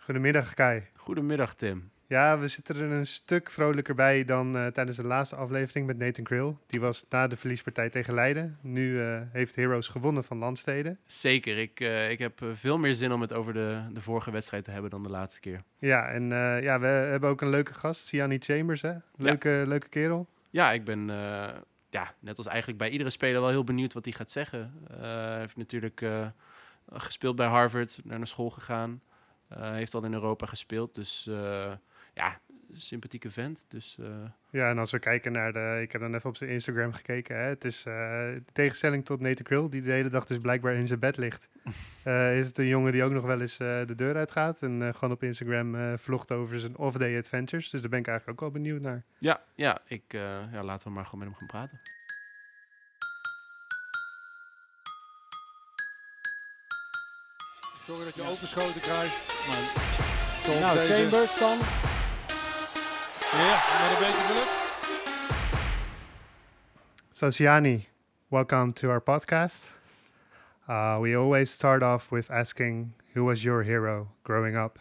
Goedemiddag Kai. Goedemiddag Tim. Ja, we zitten er een stuk vrolijker bij dan uh, tijdens de laatste aflevering met Nathan Krill. Die was na de verliespartij tegen Leiden. Nu uh, heeft Heroes gewonnen van Landsteden. Zeker, ik, uh, ik heb veel meer zin om het over de, de vorige wedstrijd te hebben dan de laatste keer. Ja, en ja, we hebben ook een leuke gast, Siani Chambers. Hè? Leuke, ja. leuke kerel. Ja, ik ben ja, net als eigenlijk bij iedere speler wel heel benieuwd wat hij gaat zeggen. Hij heeft natuurlijk gespeeld bij Harvard, naar school gegaan. Heeft al in Europa gespeeld, dus ja, sympathieke vent. Dus, uh... Ja, en als we kijken naar de... Ik heb dan even op zijn Instagram gekeken. Hè, het is uh, tegenstelling tot Nathan Krill, die de hele dag dus blijkbaar in zijn bed ligt. uh, is het een jongen die ook nog wel eens de deur uitgaat. En gewoon op Instagram vlogt over zijn off-day adventures. Dus daar ben ik eigenlijk ook wel benieuwd naar. Ja, ja, ik, ja laten we maar gewoon met hem gaan praten. Zorg dat je openschoten krijgt. Maar, nou, Chambers dan. Ja, met een beetje geluk. Sosiani, welcome to our podcast. Uh, we always start off with asking who was your hero growing up?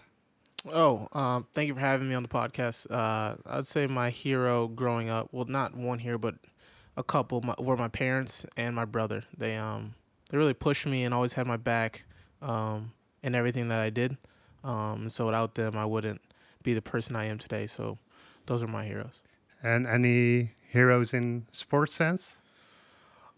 Oh, um, thank you for having me on the podcast. Uh, I'd say my hero growing up, well, not one hero, but a couple, my, were my parents and my brother. They um they really pushed me and always had my back um, in everything that I did. Um, so without them, I wouldn't be the person I am today. So those are my heroes. And any heroes in sports sense?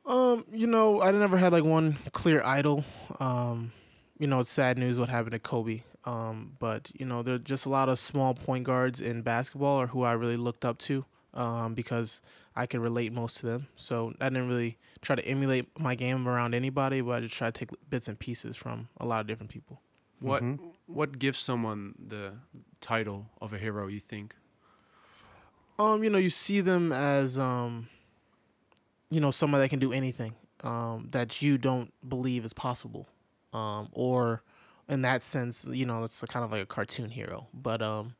Um, you know, I never had like one clear idol. Um, you know, it's sad news what happened to Kobe. Um, but you know, there's just a lot of small point guards in basketball, or who I really looked up to, um, because I could relate most to them. So I didn't really try to emulate my game around anybody, but I just try to take bits and pieces from a lot of different people. What mm-hmm. What gives someone the title of a hero? You think? Um, you know, you see them as um, you know, somebody that can do anything um, that you don't believe is possible, um, or in that sense, you know, it's kind of like a cartoon hero. But um,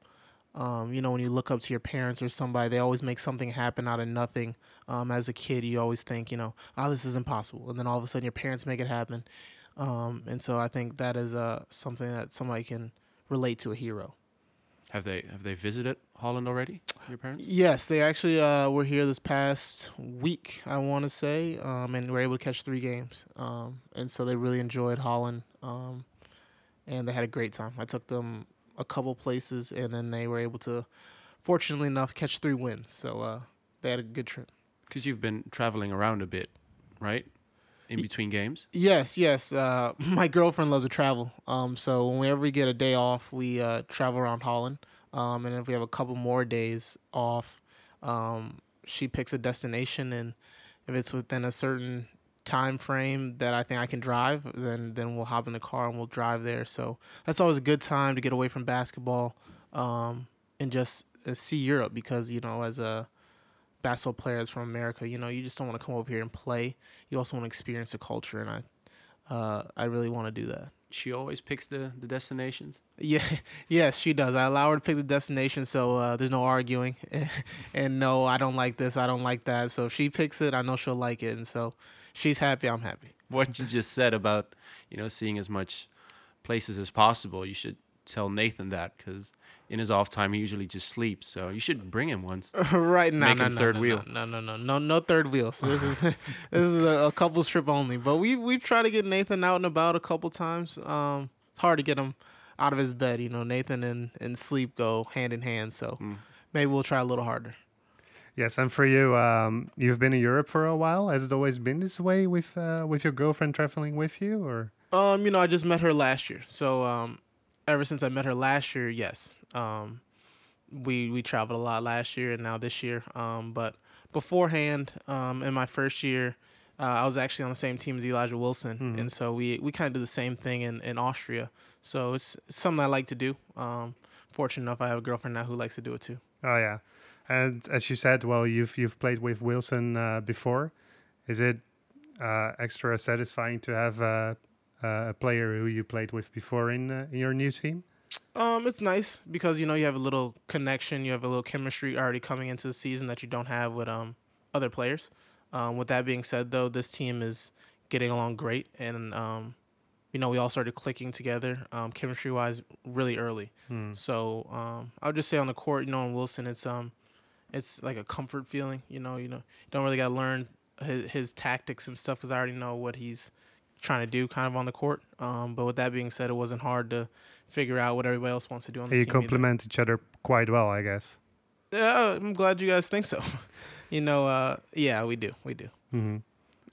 um, you know, when you look up to your parents or somebody, they always make something happen out of nothing. Um, as a kid, you always think, you know, oh, this is impossible, and then all of a sudden, your parents make it happen. Um, and so I think that is uh, something that somebody can relate to a hero. Have they have they visited Holland already? Your parents? Yes, they actually uh, were here this past week. I want to say, um, and were able to catch three games. Um, and so they really enjoyed Holland, um, and they had a great time. I took them a couple places, and then they were able to, fortunately enough, catch three wins. So uh, they had a good trip. Because you've been traveling around a bit, right? in between games? Yes, yes. Uh, my girlfriend loves to travel. Um, so whenever we get a day off, we uh, travel around Holland. Um, and if we have a couple more days off, um, she picks a destination, and if it's within a certain time frame that I think I can drive, then then we'll hop in the car and we'll drive there. So that's always a good time to get away from basketball um, and just uh, see Europe because you know as a basketball players from America, you know, you just don't want to come over here and play. You also want to experience the culture, and I, uh, I really want to do that. She always picks the, the destinations. Yeah, yes, she does. I allow her to pick the destination, so uh, there's no arguing. and no, I don't like this. I don't like that. So if she picks it, I know she'll like it, and so she's happy. I'm happy. What you just said about you know seeing as much places as possible, you should tell Nathan that because in his off time he usually just sleeps. So you should bring him once. right now, make no, him no, third no, wheel. No, no, no, no, no, third wheel. So this is this is a, a couples trip only. But we we've tried to get Nathan out and about a couple times. Um, it's hard to get him out of his bed. You know, Nathan and, and sleep go hand in hand. So mm. maybe we'll try a little harder. Yes, and for you, um, you've been in Europe for a while. Has it always been this way with uh, with your girlfriend traveling with you, or? Um, you know, I just met her last year, so um, ever since I met her last year, yes. Um, we we traveled a lot last year and now this year. Um, but beforehand, um, in my first year, uh, I was actually on the same team as Elijah Wilson, mm-hmm. and so we we kind of did the same thing in, in Austria. So it's, it's something I like to do. Um, fortunate enough, I have a girlfriend now who likes to do it too. Oh yeah, and as you said, well, you've you've played with Wilson uh, before. Is it uh, extra satisfying to have uh, uh, a player who you played with before in, uh, in your new team? Um, it's nice because you know you have a little connection, you have a little chemistry already coming into the season that you don't have with um other players. Um, with that being said, though, this team is getting along great, and um, you know, we all started clicking together, um, chemistry wise, really early. Hmm. So um, I would just say on the court, you know, in Wilson, it's um, it's like a comfort feeling. You know, you know, you don't really got to learn his, his tactics and stuff because I already know what he's trying to do, kind of on the court. Um, but with that being said, it wasn't hard to figure out what everybody else wants to do on the You team. complement each other quite well, I guess. Yeah, I'm glad you guys think so. you know, uh, yeah, we do, we do. hmm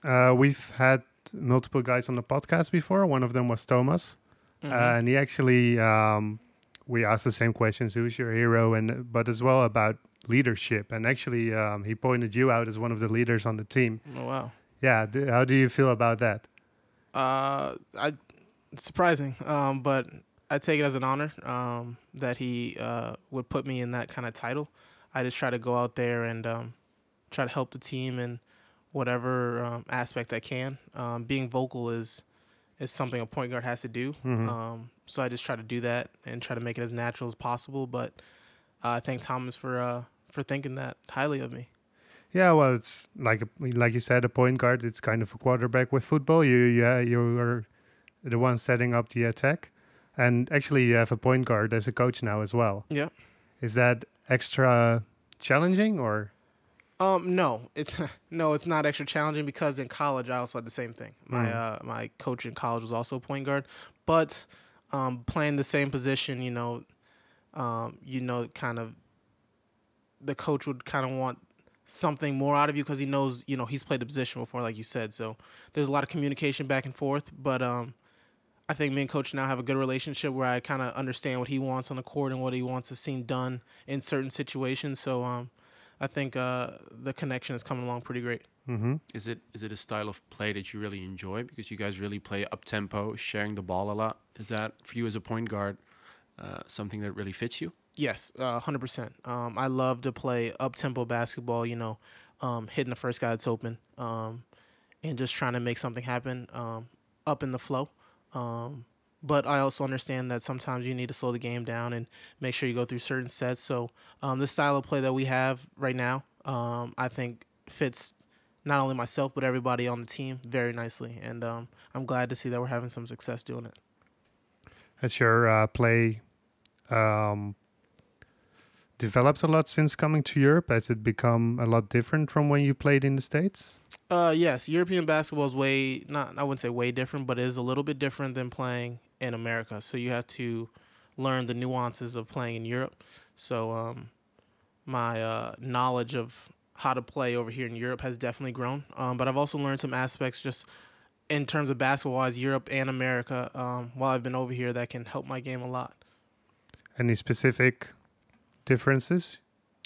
Uh, we've had multiple guys on the podcast before. One of them was Thomas, Mhm. uh, and he actually um, we asked the same questions: Who's your hero? And but as well about leadership. And actually, um, he pointed you out as one of the leaders on the team. oh wow. Yeah. how do you feel about that? Uh, I it's surprising, um, but I take it as an honor um, that he uh, would put me in that kind of title. I just try to go out there and um, try to help the team in whatever um, aspect I can. Um, being vocal is is something a point guard has to do. Mhm. Um, so I just try to do that and try to make it as natural as possible. But uh, I thank Thomas for uh, for thinking that highly of me. Yeah, well, it's like like you said, a point guard. It's kind of a quarterback with football. You yeah, you are the one setting up the attack, and actually you have a point guard as a coach now as well. Yeah. Is that extra challenging or? Um, no, it's no, it's not extra challenging because in college I also had the same thing. My Mm. uh, my coach in college was also a point guard, but um, playing the same position, you know, um, you know, kind of the coach would kind of want something more out of you because he knows, you know, he's played the position before, like you said. So there's a lot of communication back and forth, but um, I think me and coach now have a good relationship where I kind of understand what he wants on the court and what he wants to see done in certain situations. So um, I think uh, the connection is coming along pretty great. Mm-hmm. Is it is it a style of play that you really enjoy because you guys really play up tempo, sharing the ball a lot? Is that for you as a point guard uh, something that really fits you? Yes, uh, hundred percent. Um, I love to play up tempo basketball. You know, um, hitting the first guy that's open, um, and just trying to make something happen um, up in the flow. Um, but I also understand that sometimes you need to slow the game down and make sure you go through certain sets. So the style of play that we have right now, I think fits not only myself but everybody on the team very nicely, and I'm glad to see that we're having some success doing it. That's your uh, play developed a lot since coming to Europe? Has it become a lot different from when you played in the States? Uh, yes, European basketball is way not. I wouldn't say way different, but it is a little bit different than playing in America. So you have to learn the nuances of playing in Europe. So um, my uh, knowledge of how to play over here in Europe has definitely grown. Um, but I've also learned some aspects just in terms of basketball wise, Europe and America. Um, while I've been over here, that can help my game a lot. Any specific differences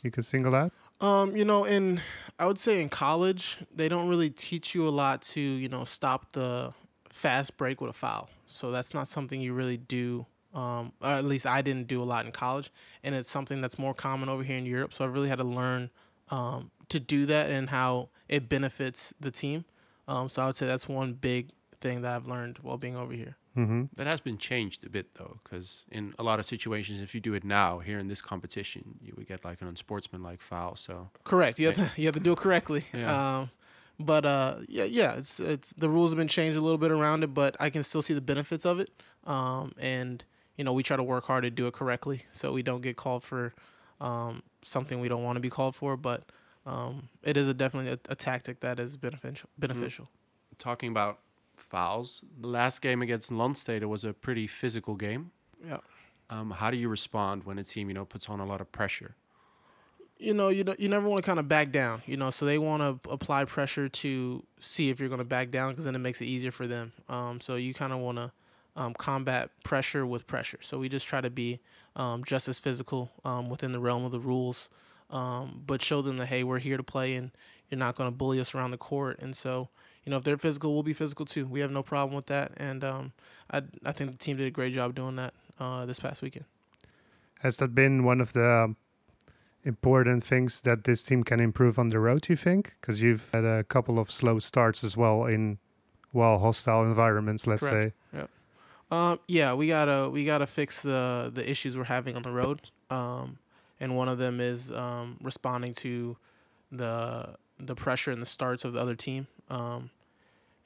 you can single out? Um, you know, in I would say in college, they don't really teach you a lot to, you know, stop the fast break with a foul. So that's not something you really do. Um, or at least I didn't do a lot in college, and it's something that's more common over here in Europe. So I really had to learn um, to do that and how it benefits the team. Um, so I would say that's one big thing that I've learned while being over here. Mm-hmm. That has been changed a bit though, because in a lot of situations, if you do it now here in this competition, you would get like an unsportsmanlike foul. So Correct. You have to you have to do it correctly. Yeah. Um, but uh, yeah, yeah. It's it's the rules have been changed a little bit around it, but I can still see the benefits of it. Um, and you know we try to work hard to do it correctly, so we don't get called for um, something we don't want to be called for. But um, it is a definitely a, a tactic that is beneficial. Beneficial. talking about fouls, the last game against Landstede was a pretty physical game. Yeah. Um, how do you respond when a team you know puts on a lot of pressure? you know, you you never want to kind of back down, you know. So they want to apply pressure to see if you're going to back down, because then it makes it easier for them. Um, so you kind of want to um, combat pressure with pressure. So we just try to be um, just as physical um, within the realm of the rules, um, but show them that hey, we're here to play, and you're not going to bully us around the court. And so, you know, if they're physical, we'll be physical too. We have no problem with that, and um, I I think the team did a great job doing that uh, this past weekend. Has that been one of the um, important things that this team can improve on the road, you think? Because you've had a couple of slow starts as well in, well, hostile environments, let's Correct. say. Um, yeah, we gotta we gotta fix the the issues we're having on the road. Um, and one of them is um, responding to the the pressure and the starts of the other team. Um,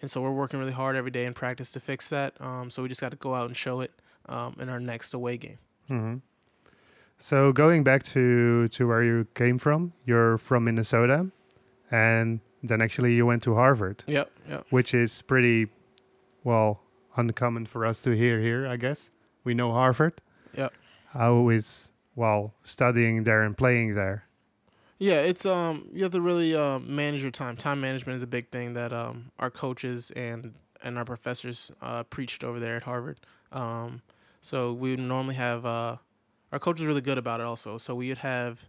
and so we're working really hard every day in practice to fix that. Um, so we just got to go out and show it um, in our next away game. hmm So going back to to where you came from, you're from Minnesota, and then actually you went to Harvard, Yep, yep. which is pretty well uncommon for us to hear here. I guess we know Harvard. Yep. How is well studying there and playing there? Yeah, it's um you have to really um, manage your time. Time management is a big thing that um our coaches and and our professors uh, preached over there at Harvard. Um, so we would normally have uh, our coach was really good about it also. So we would have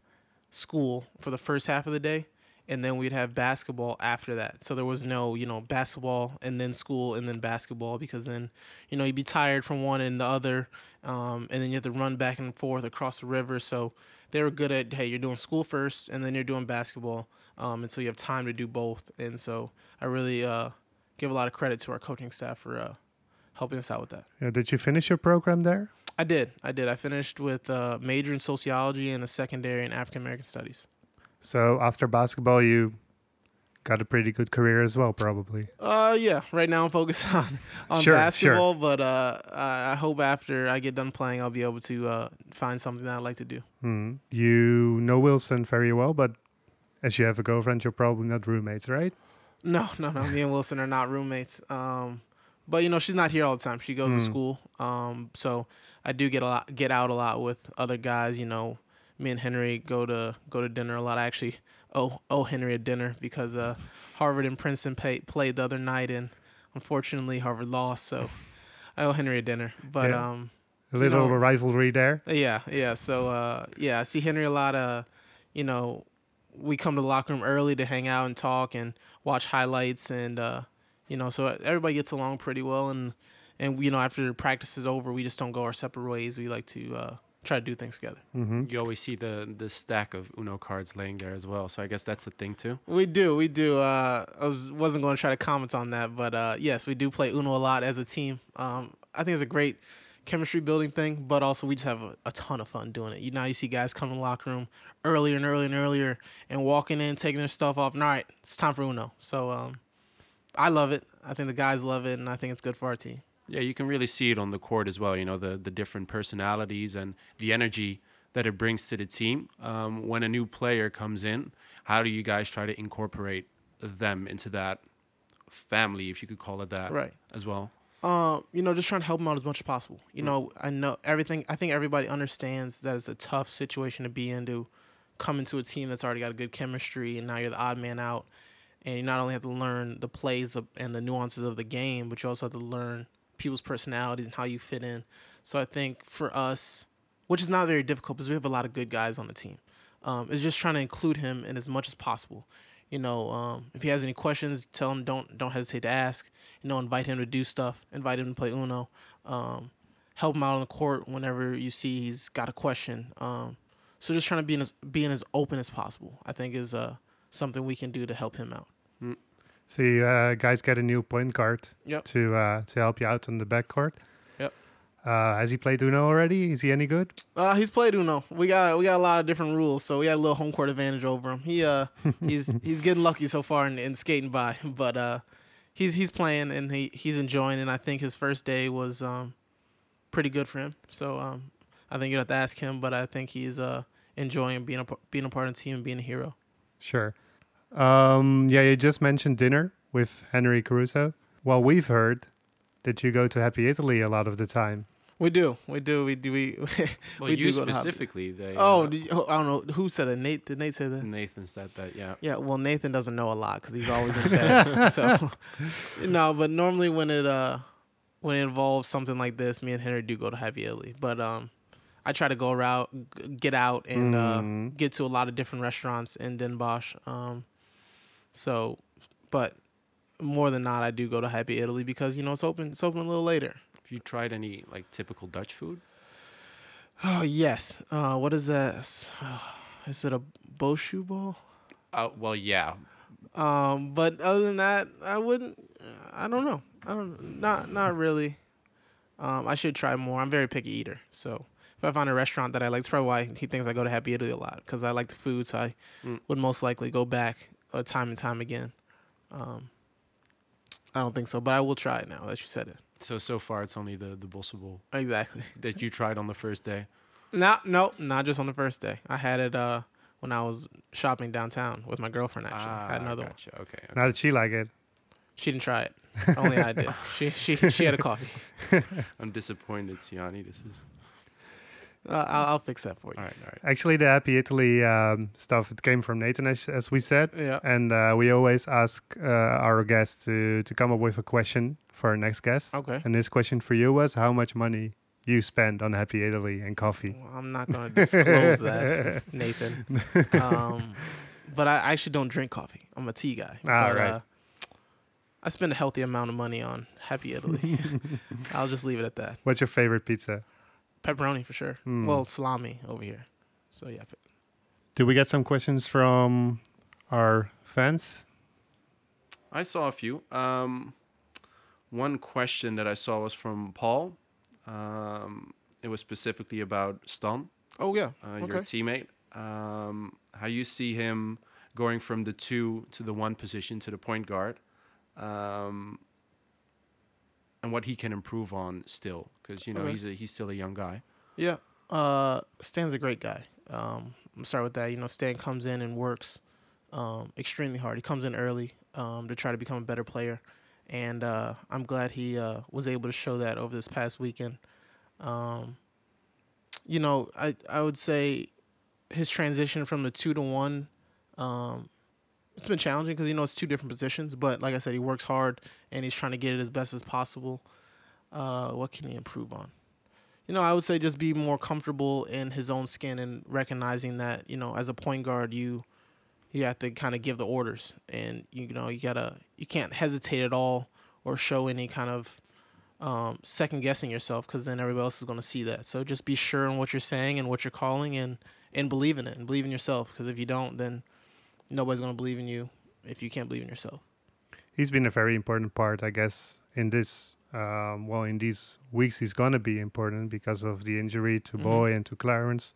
school for the first half of the day, and then we'd have basketball after that. So there was no you know basketball and then school and then basketball because then you know you'd be tired from one and the other, um, and then you have to run back and forth across the river. So they were good at hey you're doing school first and then you're doing basketball um, and so you have time to do both and so i really uh, give a lot of credit to our coaching staff for uh, helping us out with that Yeah, did you finish your program there? i did i did i finished with a major in sociology and a secondary in african american studies So after basketball, you got a pretty good career as well, probably. uh yeah right now i'm focused on on Sure, sure. basketball but uh I, hope after i get done playing i'll be able to uh, find something that i like to do Hmm. You know Wilson very well, but as you have a girlfriend, you're probably not roommates, right? No, no, no. Me and Wilson are not roommates. Um, but you know, she's not here all the time. She goes to Mm. school. Um, so I do get a lot, get out a lot with other guys. You know, me and Henry go to go to dinner a lot. I actually owe owe Henry a dinner because uh, Harvard and Princeton pay, played the other night, and unfortunately Harvard lost. So I owe Henry a dinner. But Yeah. um, A little know- rivalry there. yeah, yeah. So uh, yeah, I see Henry a lot. Of, you know, we come to the locker room early to hang out and talk and watch highlights, and uh, you know, so everybody gets along pretty well. And and you know, after practice is over, we just don't go our separate ways. We like to uh, try to do things together. hmm You always see the the stack of Uno cards laying there as well. So I guess that's a thing too. We do, we do. Uh, I was wasn't going to try to comment on that, but uh, yes, we do play Uno a lot as a team. Um, I think it's a great chemistry building thing, but also we just have a, a ton of fun doing it. You know, you see guys come in the locker room earlier and earlier and earlier, and walking in, taking their stuff off. And all right, it's time for Uno. So um, I love it. I think the guys love it, and I think it's good for our team. Yeah, you can really see it on the court as well. You know, the the different personalities and the energy that it brings to the team. Um, when a new player comes in, how do you guys try to incorporate them into that family, if you could call it that, Right. as well? um, you know, just trying to help them out as much as possible. You know, I know everything. I think everybody understands that it's a tough situation to be in to come into a team that's already got a good chemistry, and now you're the odd man out, and you not only have to learn the plays and the nuances of the game, but you also have to learn people's personalities and how you fit in. So I think for us, which is not very difficult because we have a lot of good guys on the team, um, is just trying to include him in as much as possible. You know, um, if he has any questions, tell him don't don't hesitate to ask. You know, invite him to do stuff. Invite him to play Uno. Um, help him out on the court whenever you see he's got a question. Um, so just trying to be in as being as open as possible. I think is uh, something we can do to help him out. So you uh, guys get a new point guard Yep. to uh, to help you out on the backcourt. Yep. Uh, has he played Uno already? Is he any good? Uh, he's played Uno. We got we got a lot of different rules, so we got a little home court advantage over him. He uh he's he's getting lucky so far in, in skating by, but uh he's he's playing and he he's enjoying. And I think his first day was um pretty good for him. So um I think you have to ask him, but I think he's uh enjoying being a being a part of the team and being a hero. Sure. Um, yeah, you just mentioned dinner with Henry Caruso. Well, we've heard that you go to Happy Italy a lot of the time. We do, we do, we do. We, Well, we you do go to Hobby. specifically. They, oh, uh, do you- I don't know who said that. Nate did Nate say that? Nathan said that. Yeah. Yeah, well, Nathan doesn't know a lot because he's always in bed. so, no, but normally when it uh when it involves something like this, me and Henry do go to Happy Italy. But um, I try to go around, g- get out, and uh, Mm. get to a lot of different restaurants in Den Bosch. Um, so, but more than not, I do go to Happy Italy because you know it's open. It's open a little later. Have you tried any like typical Dutch food? Oh yes. Uh, what is that? Is it a Bossche bol? Uh, well, yeah. Um, but other than that, I wouldn't. I don't know. I don't. Not not really. Um, I should try more. I'm a very picky eater, so if I find a restaurant that I like, that's probably why he thinks I go to Happy Italy a lot because I like the food. So I Mm. would most likely go back uh, time and time again. Um, I don't think so, but I will try it now that you said it. So so far, it's only the the bowl. Exactly. that you tried on the first day. No, no, not just on the first day. I had it uh when I was shopping downtown with my girlfriend. Actually, I had another one. Ah. Okay. okay. Now did she like it? She didn't try it. Only I did. She she she had a coffee. I'm disappointed, Siyani. This is Uh, I'll, I'll fix that for you. all right. All right. Actually, the Happy Italy um, stuff it came from Nathan, as, as we said, Yeah. and uh, we always ask uh, our guests to to come up with a question for our next guest. Okay. And this question for you was how much money you spend on Happy Italy and coffee. Well, I'm not going to disclose that, Nathan. Um, but I actually don't drink coffee. I'm a tea guy. Ah, but, right. uh, I spend a healthy amount of money on Happy Italy. I'll just leave it at that. What's your favorite pizza? Pepperoni for sure. Hmm. Well, salami over here. So yeah. Did we get some questions from our fans? I saw a few. Um, one question that I saw was from Paul. Um, it was specifically about Stan, Oh yeah. uh, your teammate. Um, how you see him going from the two to the one position to the point guard, um, and what he can improve on still, because you know Okay. he's a, he's still a young guy. Yeah. Uh, Stan's a great guy. Um, I'm start with that. You know, Stan comes in and works um, extremely hard. He comes in early um, to try to become a better player, and uh, I'm glad he uh, was able to show that over this past weekend. Um, you know, I I would say his transition from the two to one, um, it's been challenging because you know it's two different positions. But like I said, he works hard and he's trying to get it as best as possible. Uh, what can he improve on? you know, I would say just be more comfortable in his own skin and recognizing that, you know, as a point guard, you you have to kind of give the orders, and you know, you gotta you can't hesitate at all or show any kind of um, second guessing yourself because then everybody else is going to see that. So just be sure in what you're saying and what you're calling, and and believe in it and believe in yourself. Because if you don't, then nobody's going to believe in you if you can't believe in yourself. He's been a very important part, I guess, in this. Um, well, in these weeks, he's gonna be important because of the injury to Mhm. Boy and to Clarence.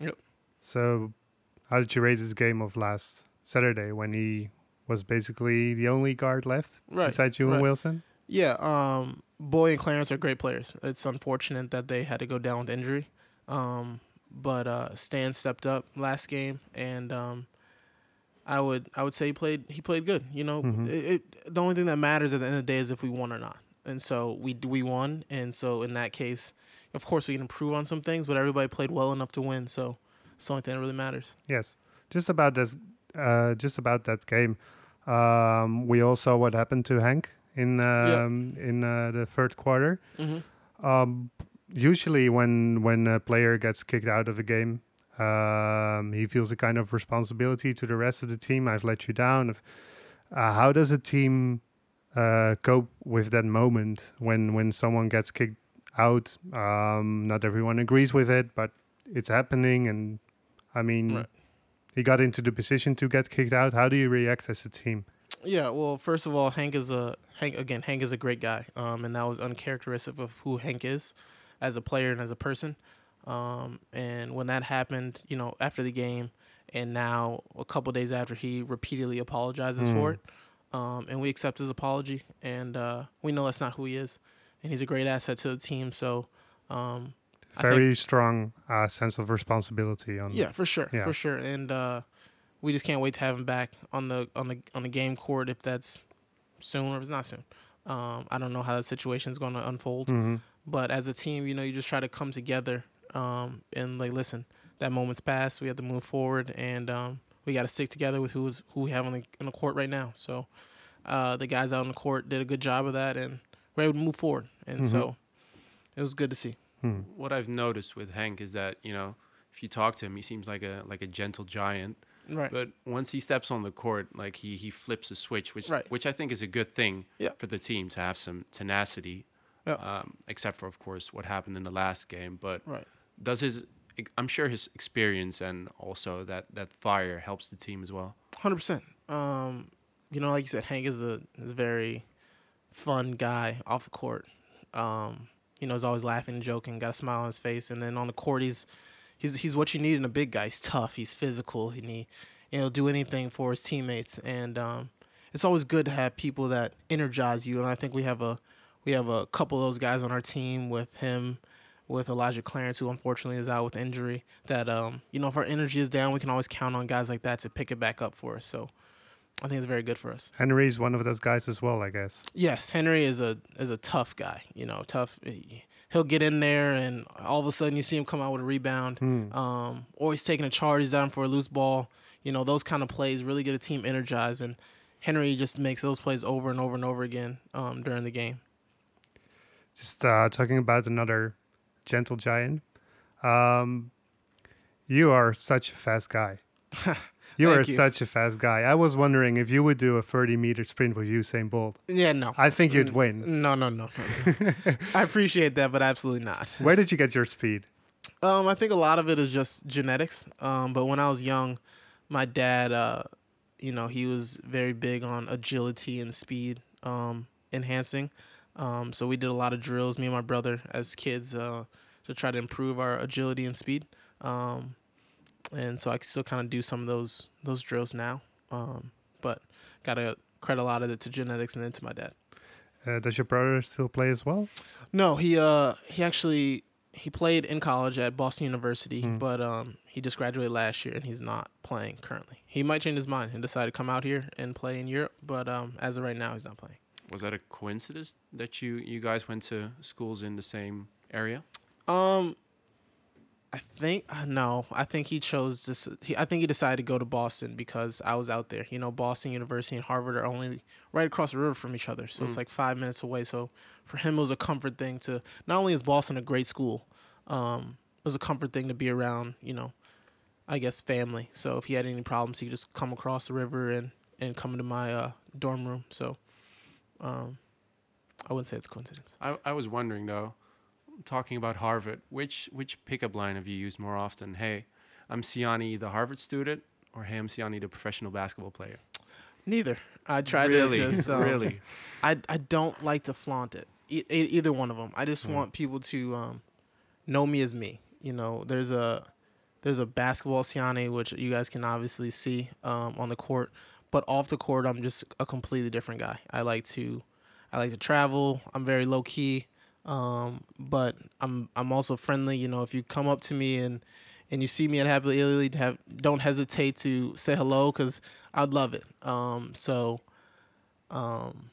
Yep. So, how did you rate his game of last Saturday when he was basically the only guard left Right. besides you and. Wilson? Yeah, um, Boy and Clarence are great players. It's unfortunate that they had to go down with injury. Um, but uh, Stan stepped up last game, and um, I would I would say he played he played good. You know, Mhm. it, it, the only thing that matters at the end of the day is if we won or not. And so we we won, and so in that case, of course we can improve on some things, but everybody played well enough to win. So it's the only thing that really matters. Yes. Just about this, uh, just about that game. Um, we all saw what happened to Hank in um, in uh, the third quarter. Mm-hmm. Um, usually, when when a player gets kicked out of a game, um, he feels a kind of responsibility to the rest of the team. I've let you down. Uh, how does a team uh, cope with that moment when when someone gets kicked out? Um, not everyone agrees with it, but it's happening, and I mean, Right. he got into the position to get kicked out. How do you react as a team? Yeah, well, first of all, Hank is a Hank again. Hank is a great guy, um, and that was uncharacteristic of who Hank is as a player and as a person. Um, and when that happened, you know, after the game, and now a couple days after, he repeatedly apologizes for Mm. it, um, and we accept his apology, and uh, we know that's not who he is, and he's a great asset to the team. So, um, I think- Very strong uh, sense of responsibility on. yeah, for sure, Yeah. for sure, and uh, we just can't wait to have him back on the on the on the game court if that's soon or if it's not soon. Um, I don't know how the situation is going to unfold, hmm but as a team, you know, you just try to come together um, and like, listen, that moment's passed. We have to move forward, and um, we got to stick together with who's who we have on the on the court right now. So uh, the guys out on the court did a good job of that, and we're able to move forward, and Mhm. so it was good to see. Hmm. What I've noticed with Hank is that you know if you talk to him, he seems like a like a gentle giant. Right. But once he steps on the court, like he he flips a switch, which Right. which I think is a good thing Yeah. for the team to have some tenacity. Yeah. Um, except for of course what happened in the last game, but Right. Does his I'm sure his experience and also that that fire helps the team as well. Hundred percent. Um, you know, like you said, Hank is a is a very fun guy off the court. Um, you know, he's always laughing and joking, got a smile on his face, and then on the court, he's he's he's what you need in a big guy. He's tough, he's physical, and he he'll do anything for his teammates. And um, it's always good to have people that energize you, and I think we have a we have a couple of those guys on our team with him, with Elijah Clarence, who unfortunately is out with injury. That um, you know, if our energy is down, we can always count on guys like that to pick it back up for us. So I think it's very good for us. Henry's one of those guys as well, I guess. Yes, Henry is a is a tough guy. You know, tough. He'll get in there, and all of a sudden you see him come out with a rebound. Hmm. Um, or he's taking a charge, he's down for a loose ball. You know, those kind of plays really get a team energized, and Henry just makes those plays over and over and over again um, during the game. Just uh, talking about another gentle giant. Um, you are such a fast guy. You are you. such a fast guy. I was wondering if you would do a 30 meter sprint with Usain Bolt. Yeah, no. I think Mm. you'd win. No, no, no. no. I appreciate that, but absolutely not. Where did you get your speed? Um, I think a lot of it is just genetics. Um, but when I was young, my dad, uh, you know, he was very big on agility and speed um, enhancing. Um, so we did a lot of drills, me and my brother, as kids, uh, to try to improve our agility and speed. Um, and so I can still kind of do some of those those drills now. Um, but gotta credit a lot of it to genetics and then to my dad. Uh, does your brother still play as well? No, he uh he actually he played in college at Boston University, Hmm. but um he just graduated last year and he's not playing currently. He might change his mind and decide to come out here and play in Europe, but um as of right now he's not playing. Was that a coincidence that you you guys went to schools in the same area? Um I think uh, no, I think he chose this he, I think he decided to go to Boston because I was out there. You know, Boston University and Harvard are only right across the river from each other. So it's Mm. like 5 minutes away. So for him it was a comfort thing to not only is Boston a great school, um it was a comfort thing to be around, you know, I guess family. So if he had any problems, he could just come across the river and and come into my uh, dorm room. So um I wouldn't say it's coincidence. I, I was wondering though, talking about Harvard, which which pickup line have you used more often? Hey, I'm Siyani, the Harvard student, or hey, I'm Siyani, the professional basketball player. Neither. I try really, to just um, really. I I don't like to flaunt it. E- either one of them. I just Mm. want people to um, know me as me. You know, there's a there's a basketball Siyani which you guys can obviously see um, on the court, but off the court I'm just a completely different guy. I like to I like to travel. I'm very low key, um, but I'm I'm also friendly. You know, if you come up to me and and you see me at Happily Italy, have don't hesitate to say hello because I'd love it. Um, so, um,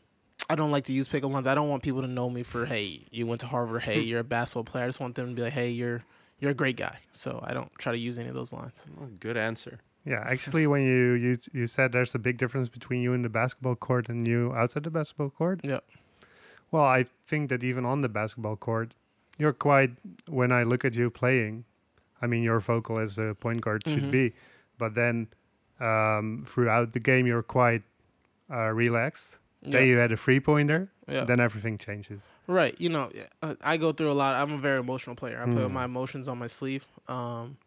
I don't like to use pickup lines. I don't want people to know me for hey, you went to Harvard. Hey, you're a basketball player. I just want them to be like, hey, you're you're a great guy. So I don't try to use any of those lines. Oh, good answer. Yeah, actually, when you, you you said there's a big difference between you in the basketball court and you outside the basketball court. Yep. Well, I think that even on the basketball court, you're quite. When I look at you playing, I mean, you're vocal as a point guard should Mhm. be, but then um, throughout the game, you're quite uh, relaxed. Then you had a free pointer. Yeah. Then everything changes. Right. You know, uh, I go through a lot. I'm a very emotional player. I Mm. my emotions on my sleeve. Um,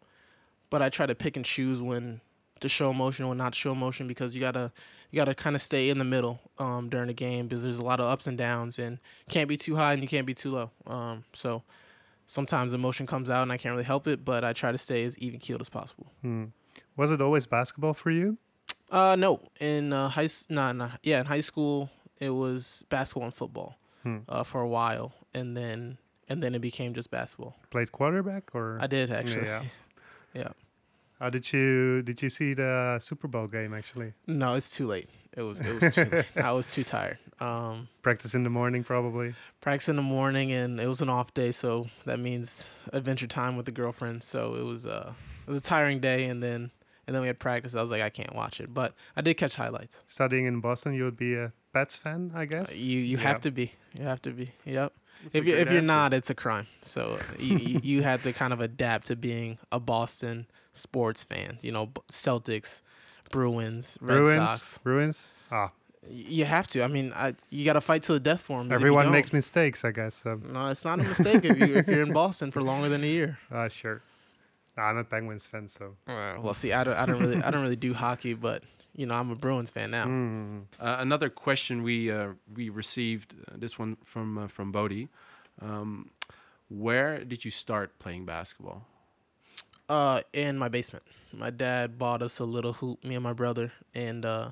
but I try to pick and choose when to show emotion or not to show emotion because you gotta you gotta kind of stay in the middle um, during the game because there's a lot of ups and downs and can't be too high and you can't be too low. Um, so sometimes emotion comes out and I can't really help it, but I try to stay as even keeled as possible. Hmm. Was it always basketball for you? Uh, no, in uh, high, nah, nah, yeah, in high school it was basketball and football Hmm. uh, for a while, and then and then it became just basketball. Played quarterback or? I did actually. Yeah. Yeah. How did you did you see the Super Bowl game actually? No, it's too late. It was it was too late. I was too tired. Um, Practice in the morning probably. practice in the morning, and it was an off day, so that means adventure time with the girlfriend. So it was uh it was a tiring day, and then and then we had practice. I was like, I can't watch it, but I did catch highlights. Studying in Boston, you would be a Pats fan, I Uh, guess. you you Yeah. have to be. You have to be. Yep. That's if you if you're answer. not, it's a crime. So uh, you, you you had to kind of adapt to being a Boston sports fan. You know, Celtics, Bruins, Red Bruins, Sox. Bruins. Ah, You have to. I mean, I, you got to fight to the death for them. everyone makes mistakes, I guess. So, No, it's not a mistake if you if you're in Boston for longer than a year. ah, sure. Nah, I'm a Penguins fan, so. well, see, I don't, I don't really I don't really do hockey, but you know, I'm a Bruins fan now. Mm. Uh, another question we uh, we received uh, this one from uh, from Bodie. Um, where did you start playing basketball? Uh, in my basement, my dad bought us a little hoop, me and my brother, and uh,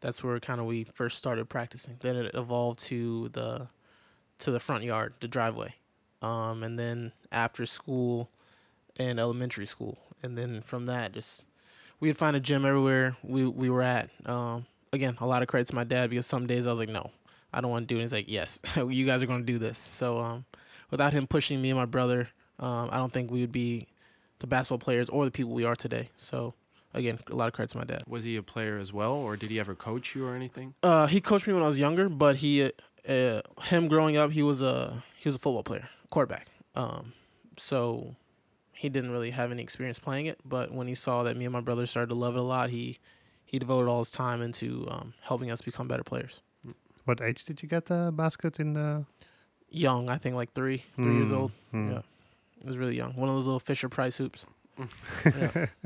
that's where kind of we first started practicing. Then it evolved to the to the front yard, the driveway, um, and then after school and elementary school, and then from that, just we'd find a gym everywhere we we were at. Um, again, a lot of credit to my dad because some days I was like, no, I don't want to do it. He's like, yes, you guys are going to do this. So um, without him pushing me and my brother, um, I don't think we would be the basketball players or the people we are today. So again, a lot of credit to my dad. Was he a player as well, or did he ever coach you or anything? Uh, he coached me when I was younger, but he, uh, uh, him growing up, he was a he was a football player, quarterback. Um, so he didn't really have any experience playing it. But when he saw that me and my brother started to love it a lot, he he devoted all his time into um, helping us become better players. What age did you get the basket in the? Young, I think like three, three years Mm, old. mm. Yeah, it was really young. One of those little Fisher Price hoops. yeah.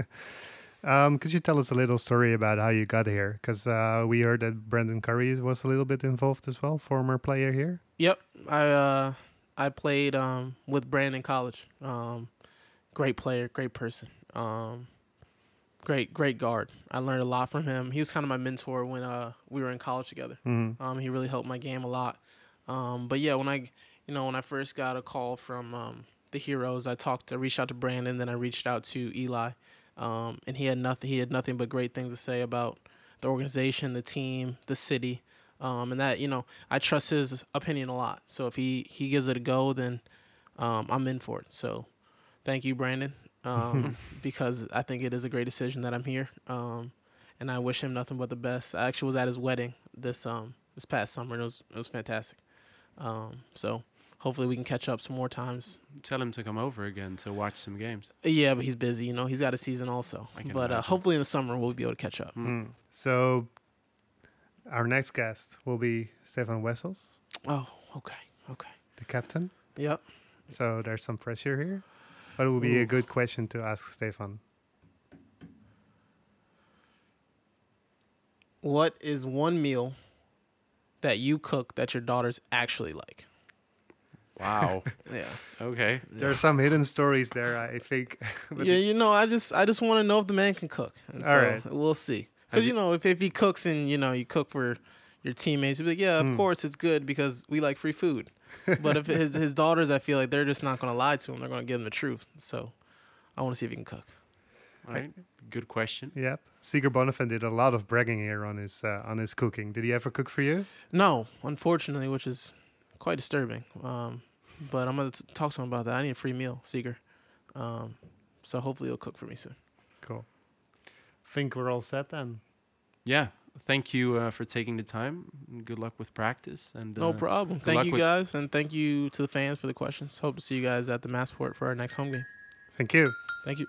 Um, could you tell us a little story about how you got here? Because uh, we heard that Brandyn Curry was a little bit involved as well, former player here. Yep, I uh, I played um, with Brandon in college. Um, great player, great person. Um, great, great guard. I learned a lot from him. He was kind of my mentor when uh, we were in college together. Mm. Um, he really helped my game a lot. Um, but yeah, when I, you know, when I first got a call from um, the Heroes, I talked, I reached out to Brandyn, then I reached out to Eli, um, and he had nothing. He had nothing but great things to say about the organization, the team, the city, um, and that you know I trust his opinion a lot. So if he he gives it a go, then um, I'm in for it. So thank you, Brandyn, um, because I think it is a great decision that I'm here, um, and I wish him nothing but the best. I actually was at his wedding this um this past summer, and it was it was fantastic. Um, so hopefully we can catch up some more times. Tell him to come over again to watch some games. Yeah, but he's busy. You know, he's got a season also. I can But uh, hopefully in the summer we'll be able to catch up. Mm. So, our next guest will be Stefan Wessels, Oh, okay, okay. the captain. Yep. So there's some pressure here, but it will be a good question to ask Stefan. What is one meal that you cook that your daughters actually like? Wow. Yeah. okay. There are some hidden stories there, I think. yeah, you know, I just I just want to know if the man can cook. And All so right. we'll see. Because he- you know, if if he cooks and you know you cook for your teammates, you'll be like, yeah, of Mm. course it's good because we like free food. but if his his daughters, I feel like they're just not gonna lie to him. They're gonna give him the truth. So I want to see if he can cook. All right. Good question. Yep. Seger Bonifant did a lot of bragging here on his uh, on his cooking. Did he ever cook for you? No, unfortunately, which is quite disturbing. Um, but I'm gonna t- talk to him about that. I need a free meal, Seger. Um, so hopefully he'll cook for me soon. Cool. Think we're all set then. Yeah. Thank you uh, for taking the time. Good luck with practice. And No uh, problem. Thank you guys, and thank you to the fans for the questions. Hope to see you guys at the Maaspoort for our next home game. Thank you. Thank you.